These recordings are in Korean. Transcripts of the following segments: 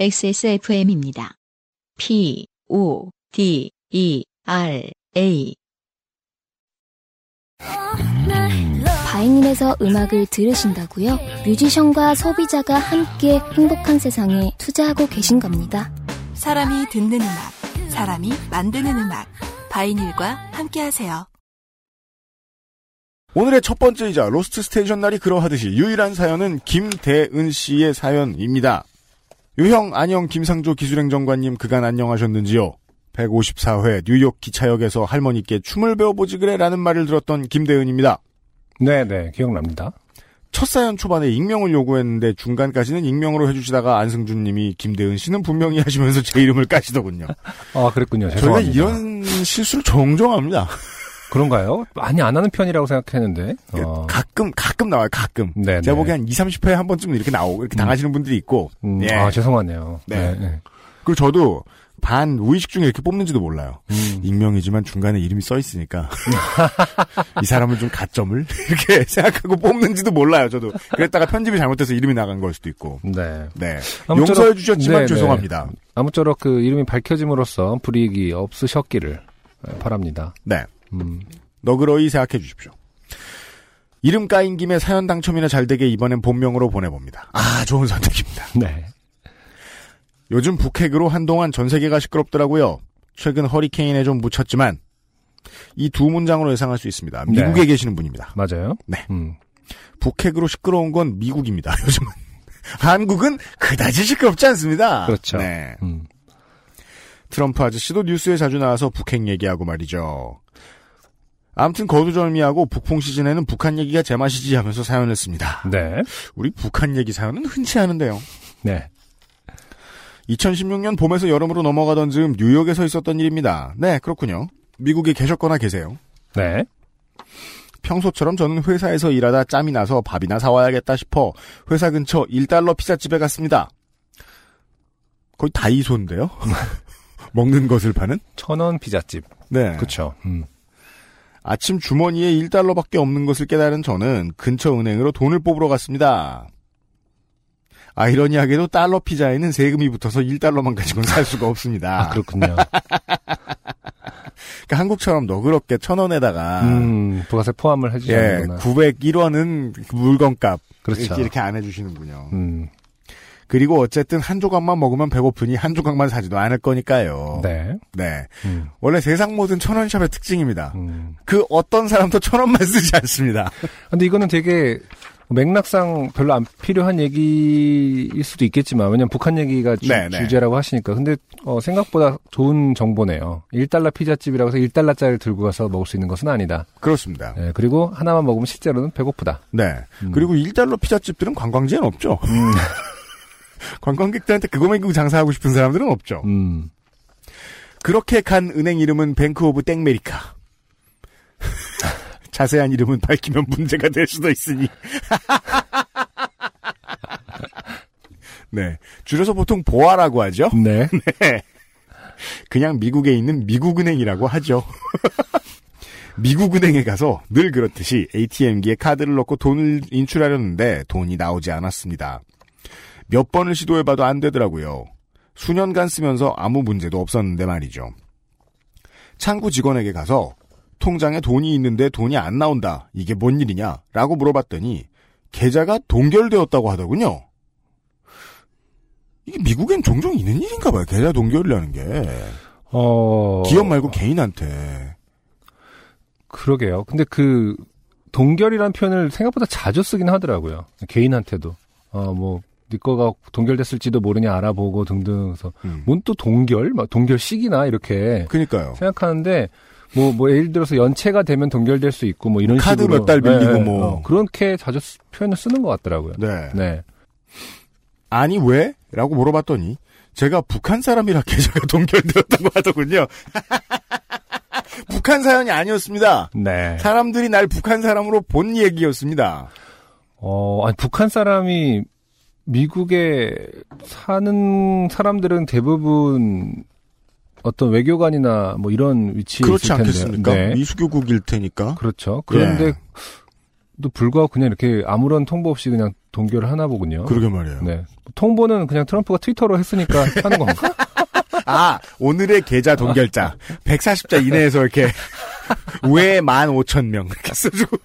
XSFM입니다. P, O, D, E, R, A. 바이닐에서 음악을 들으신다고요? 뮤지션과 소비자가 함께 행복한 세상에 투자하고 계신 겁니다. 사람이 듣는 음악, 사람이 만드는 음악. 바이닐과 함께하세요. 오늘의 첫 번째이자 로스트 스테이션 날이 그러하듯이 유일한 사연은 김대은 씨의 사연입니다. 유형 안녕 김상조 기술행정관님 그간 안녕하셨는지요? 154회 뉴욕 기차역에서 할머니께 춤을 배워보지 그래라는 말을 들었던 김대은입니다. 네네 기억납니다. 첫 사연 초반에 익명을 요구했는데 중간까지는 익명으로 해주시다가 안승준 님이 김대은 씨는 분명히 하시면서 제 이름을 까시더군요. 아 그랬군요. 저희가 죄송합니다. 이런 실수를 종종 합니다. 그런가요? 많이 안 하는 편이라고 생각했는데. 어, 가끔, 가끔 나와요, 가끔. 네, 제가 네. 보기엔 한 2, 30회에 한 번쯤 이렇게 나오고, 이렇게 당하시는 분들이 있고. 음, 예. 아 죄송하네요. 네. 네. 그리고 저도 반 우의식 중에 이렇게 뽑는지도 몰라요. 음. 익명이지만 중간에 이름이 써 있으니까. 이 사람은 좀 가점을 이렇게 생각하고 뽑는지도 몰라요, 저도. 그랬다가 편집이 잘못돼서 이름이 나간 걸 수도 있고. 네. 네. 용서해 주셨지만 네, 네. 죄송합니다. 아무쪼록 그 이름이 밝혀짐으로써 불이익이 없으셨기를 바랍니다. 네. 음, 너그러이 생각해 주십시오. 이름 까인 김에 사연 당첨이나 잘 되게 이번엔 본명으로 보내봅니다. 아, 좋은 선택입니다. 네. 요즘 북핵으로 한동안 전 세계가 시끄럽더라고요. 최근 허리케인에 좀 묻혔지만 이 두 문장으로 예상할 수 있습니다. 미국에 네. 계시는 분입니다. 맞아요. 네. 음, 북핵으로 시끄러운 건 미국입니다. 요즘은 한국은 그다지 시끄럽지 않습니다. 그렇죠. 네. 음. 트럼프 아저씨도 뉴스에 자주 나와서 북핵 얘기하고 말이죠. 아무튼 거두절미하고 북풍 시즌에는 북한 얘기가 제맛이지 하면서 사연을 씁니다. 네. 우리 북한 얘기 사연은 흔치 않은데요. 네. 2016년 봄에서 여름으로 넘어가던 즈음 뉴욕에서 있었던 일입니다. 네, 그렇군요. 미국에 계셨거나 계세요. 네. 평소처럼 저는 회사에서 일하다 짬이 나서 밥이나 사와야겠다 싶어 회사 근처 1달러 피자집에 갔습니다. 거의 다이소인데요? 먹는 것을 파는? 천원 피자집. 네. 그쵸. 음. 아침 주머니에 1달러밖에 없는 것을 깨달은 저는 근처 은행으로 돈을 뽑으러 갔습니다. 아이러니하게도 달러 피자에는 세금이 붙어서 1달러만 가지고는 살 수가 없습니다. 아, 그렇군요. 그러니까 한국처럼 너그럽게 천 원에다가 음, 부가세 포함을 해주지 예, 않는구나. 901원은 물건값 그렇죠. 이렇게, 이렇게 안 해주시는군요. 음, 그리고 어쨌든 한 조각만 먹으면 배고프니 한 조각만 사지도 않을 거니까요. 네. 네. 음, 원래 세상 모든 천원샵의 특징입니다. 음. 그 어떤 사람도 천 원만 쓰지 않습니다. 근데 이거는 되게 맥락상 별로 안 필요한 얘기일 수도 있겠지만 왜냐면 북한 얘기가 주, 네, 네. 제라고 하시니까 근데 어, 생각보다 좋은 정보네요. 1달러 피자집이라고 해서 1달러짜리를 들고 가서 먹을 수 있는 것은 아니다. 그렇습니다. 예, 그리고 하나만 먹으면 실제로는 배고프다. 네. 음. 그리고 1달러 피자집들은 관광지엔 없죠. 음, 관광객들한테 그거 먹이고 장사하고 싶은 사람들은 없죠. 음. 그렇게 간 은행 이름은 Bank of 땡메리카. 자세한 이름은 밝히면 문제가 될 수도 있으니. 네. 줄여서 보통 보아라고 하죠. 네. 그냥 미국에 있는 미국은행이라고 하죠. 미국은행에 가서 늘 그렇듯이 ATM기에 카드를 넣고 돈을 인출하려는데 돈이 나오지 않았습니다. 몇 번을 시도해봐도 안 되더라고요. 수년간 쓰면서 아무 문제도 없었는데 말이죠. 창구 직원에게 가서 통장에 돈이 있는데 돈이 안 나온다. 이게 뭔 일이냐? 라고 물어봤더니 계좌가 동결되었다고 하더군요. 이게 미국엔 종종 있는 일인가 봐요. 계좌 동결이라는 게. 어. 기업 말고 개인한테. 그러게요. 근데 그 동결이라는 표현을 생각보다 자주 쓰긴 하더라고요. 개인한테도. 어, 뭐, 네 거가 동결됐을지도 모르냐 알아보고 등등. 그래서 음. 뭔또 동결? 막 동결식이나 이렇게 그니까요. 생각하는데 뭐, 뭐, 예를 들어서 연체가 되면 동결될 수 있고, 뭐, 이런 카드 식으로. 몇달 빌리고 네, 네. 뭐. 어, 그렇게 자주 쓰- 표현을 쓰는 것 같더라고요. 네. 네. 아니 왜? 라고 물어봤더니 제가 북한 사람이라 계좌가 동결되었다고 하더군요. 북한 사연이 아니었습니다. 네. 사람들이 날 북한 사람으로 본 얘기였습니다. 어, 아니, 북한 사람이 미국에 사는 사람들은 대부분 어떤 외교관이나 뭐 이런 위치에 그렇지. 않겠습니까? 네. 미수교국일 테니까. 그렇죠. 그런데 예. 불구하고 그냥 이렇게 아무런 통보 없이 그냥 동결을 하나 보군요. 그러게 말이에요. 네. 통보는 그냥 트럼프가 트위터로 했으니까 하는 건가? 아, 오늘의 계좌 동결자. 140자 이내에서 이렇게, 외 15,000명. 이렇게 써주고.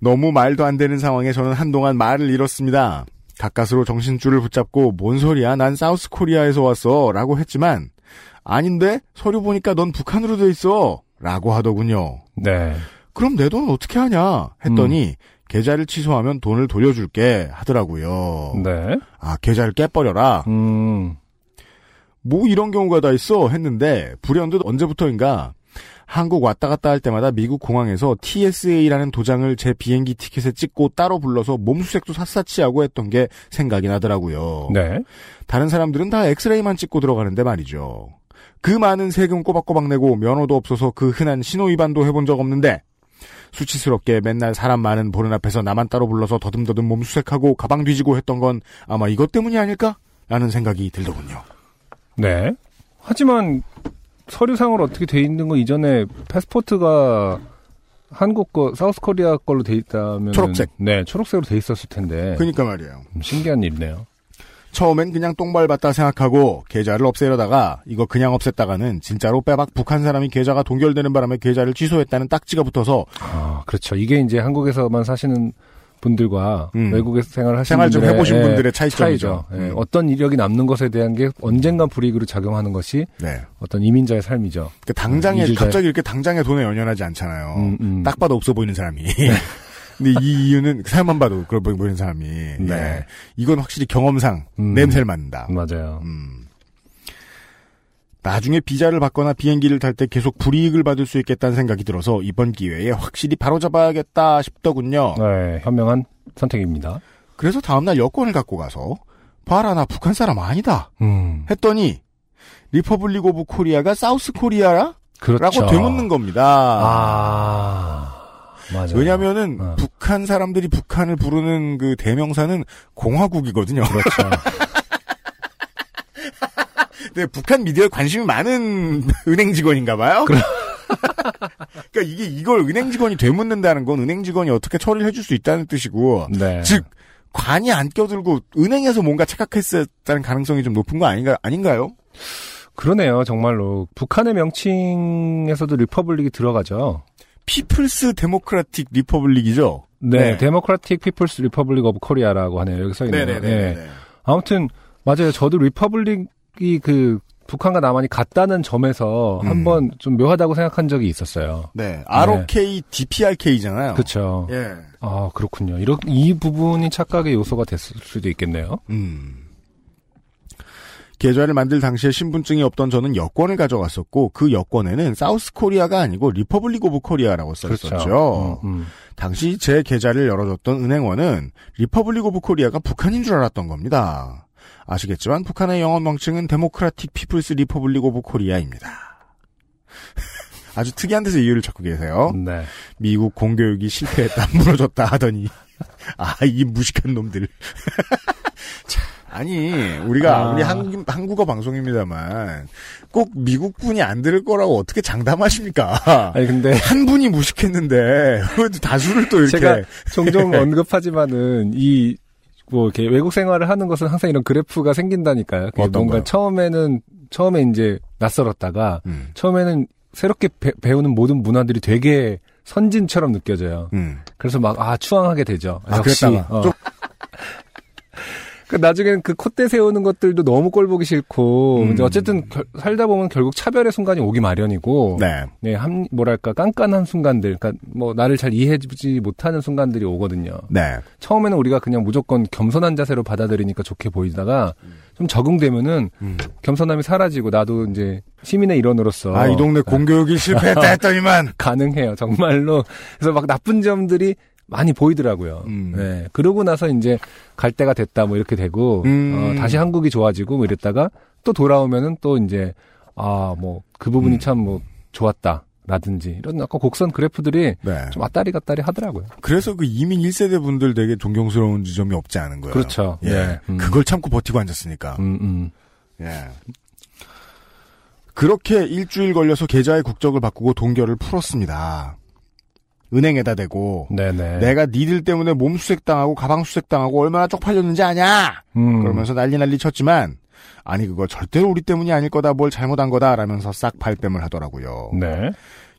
너무 말도 안 되는 상황에 저는 한동안 말을 잃었습니다. 가까스로 정신줄을 붙잡고, 뭔 소리야? 난 사우스 코리아에서 왔어. 라고 했지만, 아닌데? 서류 보니까 넌 북한으로 돼 있어. 라고 하더군요. 네. 그럼 내 돈 어떻게 하냐? 했더니, 계좌를 취소하면 돈을 돌려줄게 하더라고요. 네. 아, 계좌를 깨버려라. 음. 뭐 이런 경우가 다 있어 했는데 불현듯 언제부터인가 한국 왔다 갔다 할 때마다 미국 공항에서 TSA라는 도장을 제 비행기 티켓에 찍고 따로 불러서 몸수색도 샅샅이 하고 했던 게 생각이 나더라고요. 네. 다른 사람들은 다 엑스레이만 찍고 들어가는데 말이죠. 그 많은 세금 꼬박꼬박 내고 면허도 없어서 그 흔한 신호 위반도 해본 적 없는데 수치스럽게 맨날 사람 많은 보는 앞에서 나만 따로 불러서 더듬더듬 몸수색하고 가방 뒤지고 했던 건 아마 이것 때문이 아닐까? 라는 생각이 들더군요. 네. 하지만 서류상으로 어떻게 돼 있는 거 이전에 패스포트가 한국 거 사우스 코리아 걸로 돼 있다면 초록색. 네, 초록색으로 돼 있었을 텐데. 그러니까 말이에요. 음, 신기한 일이네요. 처음엔 그냥 똥밟았다 생각하고 계좌를 없애려다가 이거 그냥 없앴다가는 진짜로 빼박 북한 사람이 계좌가 동결되는 바람에 계좌를 취소했다는 딱지가 붙어서 아, 그렇죠. 이게 이제 한국에서만 사시는 분들과 음. 외국에서 생활하시는 생활 좀 분들의, 해보신 예, 분들의 차이점이죠. 차이죠. 예, 음. 어떤 이력이 남는 것에 대한 게 언젠간 불이익으로 작용하는 것이 네. 어떤 이민자의 삶이죠. 그 당장에 이주자의- 갑자기 이렇게 당장에 돈에 연연하지 않잖아요. 음, 음. 딱 봐도 없어 보이는 사람이. 근데 이 이유는 사람만 봐도 그래 보이는 사람이. 네. 예. 이건 확실히 경험상 음. 냄새를 맡는다. 맞아요. 음. 나중에 비자를 받거나 비행기를 탈 때 계속 불이익을 받을 수 있겠다는 생각이 들어서 이번 기회에 확실히 바로잡아야겠다 싶더군요. 네, 현명한 선택입니다. 그래서 다음날 여권을 갖고 가서 봐라 나 북한 사람 아니다 음, 했더니 Republic of Korea가 South Korea라? 그렇죠. 라고 되묻는 겁니다. 아, 맞아요. 왜냐면은 어. 북한 사람들이 북한을 부르는 그 대명사는 공화국이거든요. 그렇죠. 근데 북한 미디어에 관심이 많은 은행 직원인가 봐요. 그러니까 이게 이걸 은행 직원이 되묻는다는 건 은행 직원이 어떻게 처리를 해줄 수 있다는 뜻이고 네. 즉 관이 안 껴들고 은행에서 뭔가 착각했었다는 가능성이 좀 높은 거 아닌가 아닌가요? 그러네요, 정말로. 북한의 명칭에서도 Republic이 들어가죠. People's Democratic Republic이죠. 네, 네. Democratic People's Republic of Korea라고 하네요. 여기 써 있네요. 네. 네네 네. 아무튼 맞아요. 저도 Republic 이 그 북한과 남한이 같다는 점에서 음. 한번 좀 묘하다고 생각한 적이 있었어요. 네. ROK, DPRK잖아요. 그렇죠. 예. 아 그렇군요. 이런 이 부분이 착각의 요소가 됐을 수도 있겠네요. 음. 계좌를 만들 당시에 신분증이 없던 저는 여권을 가져갔었고 그 여권에는 South Korea가 아니고 Republic of Korea라고 써 있었죠. 그렇죠. 음, 음. 당시 제 계좌를 열어줬던 은행원은 Republic of Korea가 북한인 줄 알았던 겁니다. 아시겠지만 북한의 영어 명칭은 Democratic People's Republic of Korea입니다. 아주 특이한 데서 이유를 찾고 계세요. 네. 미국 공교육이 실패했다, 무너졌다 하더니, 아, 이 무식한 놈들. 참, 아니, 우리가, 아. 우리 한, 한국어 방송입니다만, 꼭 미국 분이 안 들을 거라고 어떻게 장담하십니까? 아니 근데 한 분이 무식했는데, 왜 다수를 또 이렇게. 제가 종종 언급하지만은 이 뭐 이렇게 외국 생활을 하는 것은 항상 이런 그래프가 생긴다니까요. 뭔가 거요? 처음에는 처음에 이제 낯설었다가 음, 처음에는 새롭게 배, 우는 모든 문화들이 되게 선진처럼 느껴져요. 음. 그래서 막 아 추앙하게 되죠. 아, 역시 그랬다 가. 어. 좀- 그 나중에는 그 콧대 세우는 것들도 너무 꼴 보기 싫고 음. 이제 어쨌든 결- 살다 보면 결국 차별의 순간이 오기 마련이고 네. 네, 한 뭐랄까 깐깐한 순간들, 그러니까 뭐 나를 잘 이해해주지 못하는 순간들이 오거든요. 네. 처음에는 우리가 그냥 무조건 겸손한 자세로 받아들이니까 좋게 보이다가 좀 적응되면은 음. 겸손함이 사라지고 나도 이제 시민의 일원으로서 아, 이 동네 공교육이 실패했다 했더니만. 가능해요, 정말로. 그래서 막 나쁜 점들이 많이 보이더라고요. 음. 네. 그러고 나서 이제 갈 때가 됐다 뭐 이렇게 되고 음. 어, 다시 한국이 좋아지고 뭐 이랬다가 또 돌아오면은 또 이제 아 뭐 그 부분이 음. 참뭐 좋았다. 라든지 이런 아까 곡선 그래프들이 네. 좀 왔다리 갔다리 하더라고요. 그래서 그 이민 1세대 분들 되게 존경스러운 지점이 없지 않은 거예요. 그렇죠. 예. 네. 음. 그걸 참고 버티고 앉았으니까. 음, 음. 예. 그렇게 일주일 걸려서 계좌의 국적을 바꾸고 동결을 풀었습니다. 은행에다 대고 네네. 내가 니들 때문에 몸 수색당하고 가방 수색당하고 얼마나 쪽팔렸는지 아냐? 음. 그러면서 난리 난리 쳤지만 아니 그거 절대로 우리 때문이 아닐 거다 뭘 잘못한 거다 라면서 싹 발뺌을 하더라고요. 네.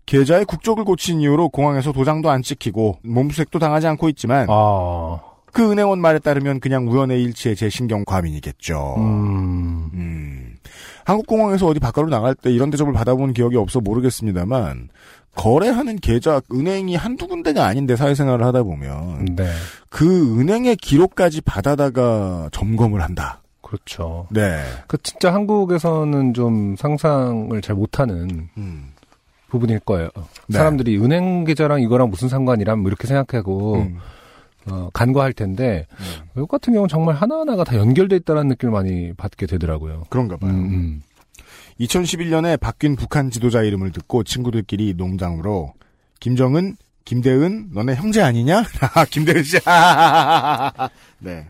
계좌의 국적을 고친 이유로 공항에서 도장도 안 찍히고 몸수색도 당하지 않고 있지만 아. 그 은행원 말에 따르면 그냥 우연의 일치의 제 신경 과민이겠죠. 음. 음. 한국 공항에서 어디 바깥으로 나갈 때 이런 대접을 받아본 기억이 없어 모르겠습니다만 거래하는 계좌 은행이 한두 군데가 아닌데 사회생활을 하다 보면 네. 그 은행의 기록까지 받아다가 점검을 한다. 그렇죠. 네. 그 진짜 한국에서는 좀 상상을 잘 못하는 음. 부분일 거예요. 네. 사람들이 은행 계좌랑 이거랑 무슨 상관이란 뭐 이렇게 생각하고 음. 어, 간과할 텐데 외국 같은 경우는 정말 하나하나가 다 연결돼 있다는 느낌을 많이 받게 되더라고요. 그런가 봐요. 음, 음. 2011년에 바뀐 북한 지도자 이름을 듣고 친구들끼리 농장으로 김정은, 김대은, 너네 형제 아니냐? 아, 김대은 씨. 네.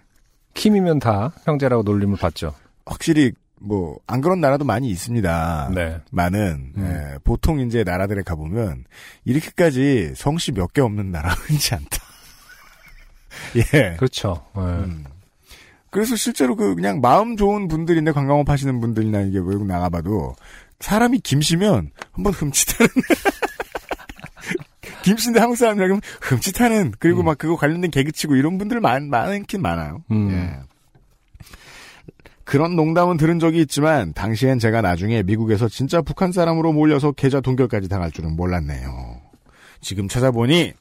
킴이면 다 형제라고 놀림을 받죠. 확실히 뭐 안 그런 나라도 많이 있습니다. 네. 많은 음. 예, 보통 이제 나라들에 가 보면 이렇게까지 성씨 몇 개 없는 나라 흔치 않다. 예. 그렇죠. 예. 음. 그래서 실제로 그 그냥 마음 좋은 분들인데 관광업 하시는 분들이나 이게 외국 나가봐도 사람이 김씨면 한번 흠칫하는 김씨인데 한국 사람이라면 흠칫하는 그리고 음. 막 그거 관련된 개그치고 이런 분들 많 많긴 많아요. 음. 예. 그런 농담은 들은 적이 있지만 당시엔 제가 나중에 미국에서 진짜 북한 사람으로 몰려서 계좌 동결까지 당할 줄은 몰랐네요. 지금 찾아보니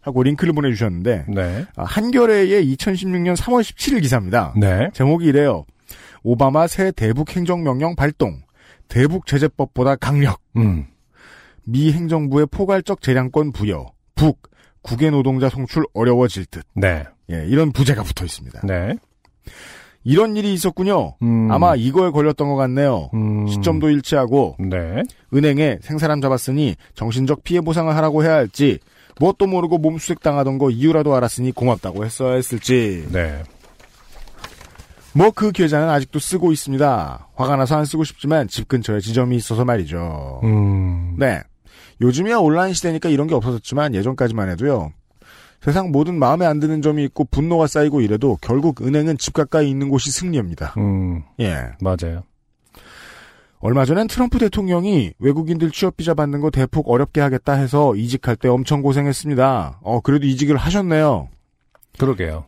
하고 링크를 보내주셨는데 네. 아, 한겨레의 2016년 3월 17일 기사입니다. 네. 제목이 이래요. 오바마 새 대북 행정명령 발동. 대북 제재법보다 강력. 음. 미 행정부의 포괄적 재량권 부여. 북. 국외 노동자 송출 어려워질 듯. 네. 예, 이런 부제가 붙어 있습니다. 네. 이런 일이 있었군요. 음. 아마 이거에 걸렸던 것 같네요. 음. 시점도 일치하고 네. 은행에 생사람 잡았으니 정신적 피해 보상을 하라고 해야 할지 뭣도 모르고 몸수색 당하던 거 이유라도 알았으니 고맙다고 했어야 했을지 네. 뭐 그 계좌는 아직도 쓰고 있습니다. 화가 나서 안 쓰고 싶지만 집 근처에 지점이 있어서 말이죠. 음. 네. 요즘이야 온라인 시대니까 이런 게 없어졌지만 예전까지만 해도요. 세상 모든 마음에 안 드는 점이 있고 분노가 쌓이고 이래도 결국 은행은 집 가까이 있는 곳이 승리입니다. 음. 예. 맞아요. 얼마 전엔 트럼프 대통령이 외국인들 취업 비자 받는 거 대폭 어렵게 하겠다 해서 이직할 때 엄청 고생했습니다. 어, 그래도 이직을 하셨네요. 그러게요.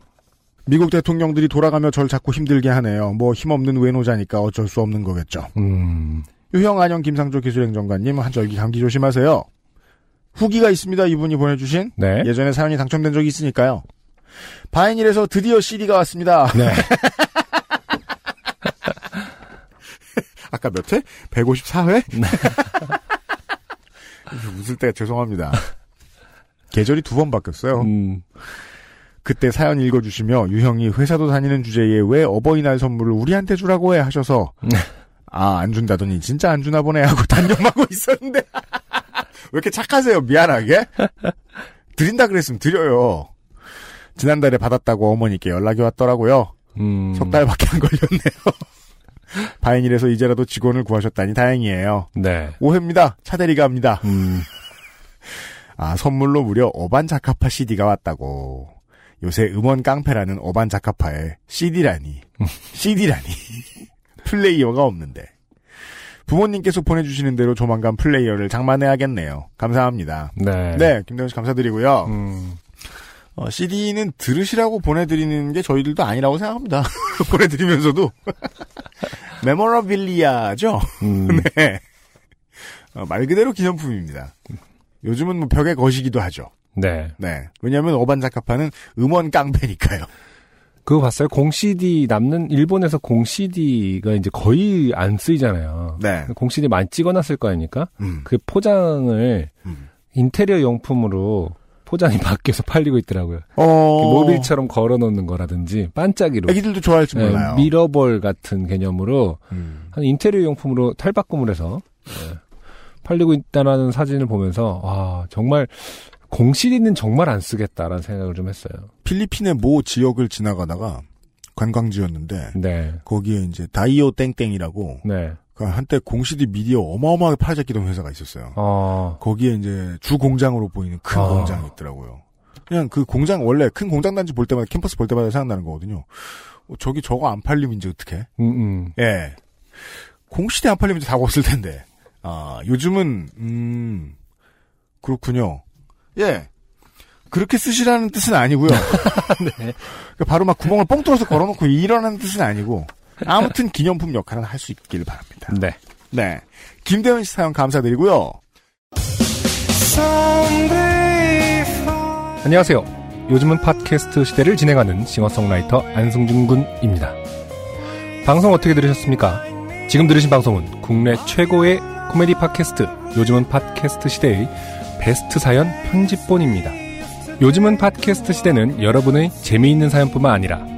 미국 대통령들이 돌아가며 절 자꾸 힘들게 하네요. 뭐 힘없는 외노자니까 어쩔 수 없는 거겠죠. 음. 유형 안녕 김상조 기술행정관님 한절기 감기 조심하세요. 후기가 있습니다. 이분이 보내주신 네. 예전에 사연이 당첨된 적이 있으니까요. 바인일에서 드디어 CD가 왔습니다. 네. 아까 몇 회? 154회? 네. 웃을 때가 죄송합니다. 계절이 두 번 바뀌었어요. 음. 그때 사연 읽어주시며 유형이 회사도 다니는 주제에 왜 어버이날 선물을 우리한테 주라고 해 하셔서 네. 아안 준다더니 진짜 안 주나 보네 하고 단념하고 있었는데 왜 이렇게 착하세요 미안하게 드린다 그랬으면 드려요 지난달에 받았다고 어머니께 연락이 왔더라고요 음. 석 달밖에 안 걸렸네요 바인일에서 이제라도 직원을 구하셨다니 다행이에요 네. 오해입니다 차대리가 합니다 음. 아, 선물로 무려 어반 자카파 CD가 왔다고. 요새 음원 깡패라는 어반 자카파에 CD라니, CD라니, 플레이어가 없는데. 부모님께서 보내주시는 대로 조만간 플레이어를 장만해야겠네요. 감사합니다. 네. 네, 김대현 씨 감사드리고요. 음. 어, CD는 들으시라고 보내드리는 게 저희들도 아니라고 생각합니다. 보내드리면서도. 메모라빌리아죠? 음. 네. 어, 말 그대로 기념품입니다. 요즘은 뭐 벽에 거시기도 하죠. 네. 네. 왜냐하면 어반 자카파는 음원 깡패니까요. 그거 봤어요? 공 CD 남는 일본에서 공 CD가 이제 거의 안 쓰이잖아요. 네. 공 CD 많이 찍어놨을 거 아닙니까? 음. 그 포장을 음. 인테리어 용품으로 포장이 바뀌어서 팔리고 있더라고요. 어. 모빌처럼 걸어놓는 거라든지 반짝이로 애기들도 좋아할지 네, 몰라요. 미러볼 같은 개념으로 음. 한 인테리어 용품으로 탈바꿈을 해서 네, 팔리고 있다라는 사진을 보면서 와 정말 공 CD는 정말 안 쓰겠다라는 생각을 좀 했어요. 필리핀의 모 지역을 지나가다가 관광지였는데 네, 거기에 이제 다이오 땡땡이라고 네, 그 한때 공시디 미디어 어마어마하게 팔아잡기던 회사가 있었어요. 어, 거기에 이제 주 공장으로 보이는 큰 아. 공장이 있더라고요. 그냥 그 공장 원래 큰 공장 단지 볼 때마다 캠퍼스 볼 때마다 생각나는 거거든요. 어, 저기 저거 안 팔리면 이제 어떡해? 음, 음. 예. 공시대 안 팔리면 이제 다 없을 텐데. 아, 요즘은, 음, 그렇군요. 예. 그렇게 쓰시라는 뜻은 아니고요. 그러니까 바로 막 구멍을 뻥 뚫어서 걸어놓고 이러는 뜻은 아니고, 아무튼 기념품 역할은 할 수 있길 바랍니다. 네. 네. 김대현 씨 사연 감사드리고요. 안녕하세요. 요즘은 팟캐스트 시대를 진행하는 싱어송라이터 안승준 군입니다. 방송 어떻게 들으셨습니까? 지금 들으신 방송은 국내 최고의 코미디 팟캐스트 요즘은 팟캐스트 시대의 베스트 사연 편집본입니다. 요즘은 팟캐스트 시대는 여러분의 재미있는 사연뿐만 아니라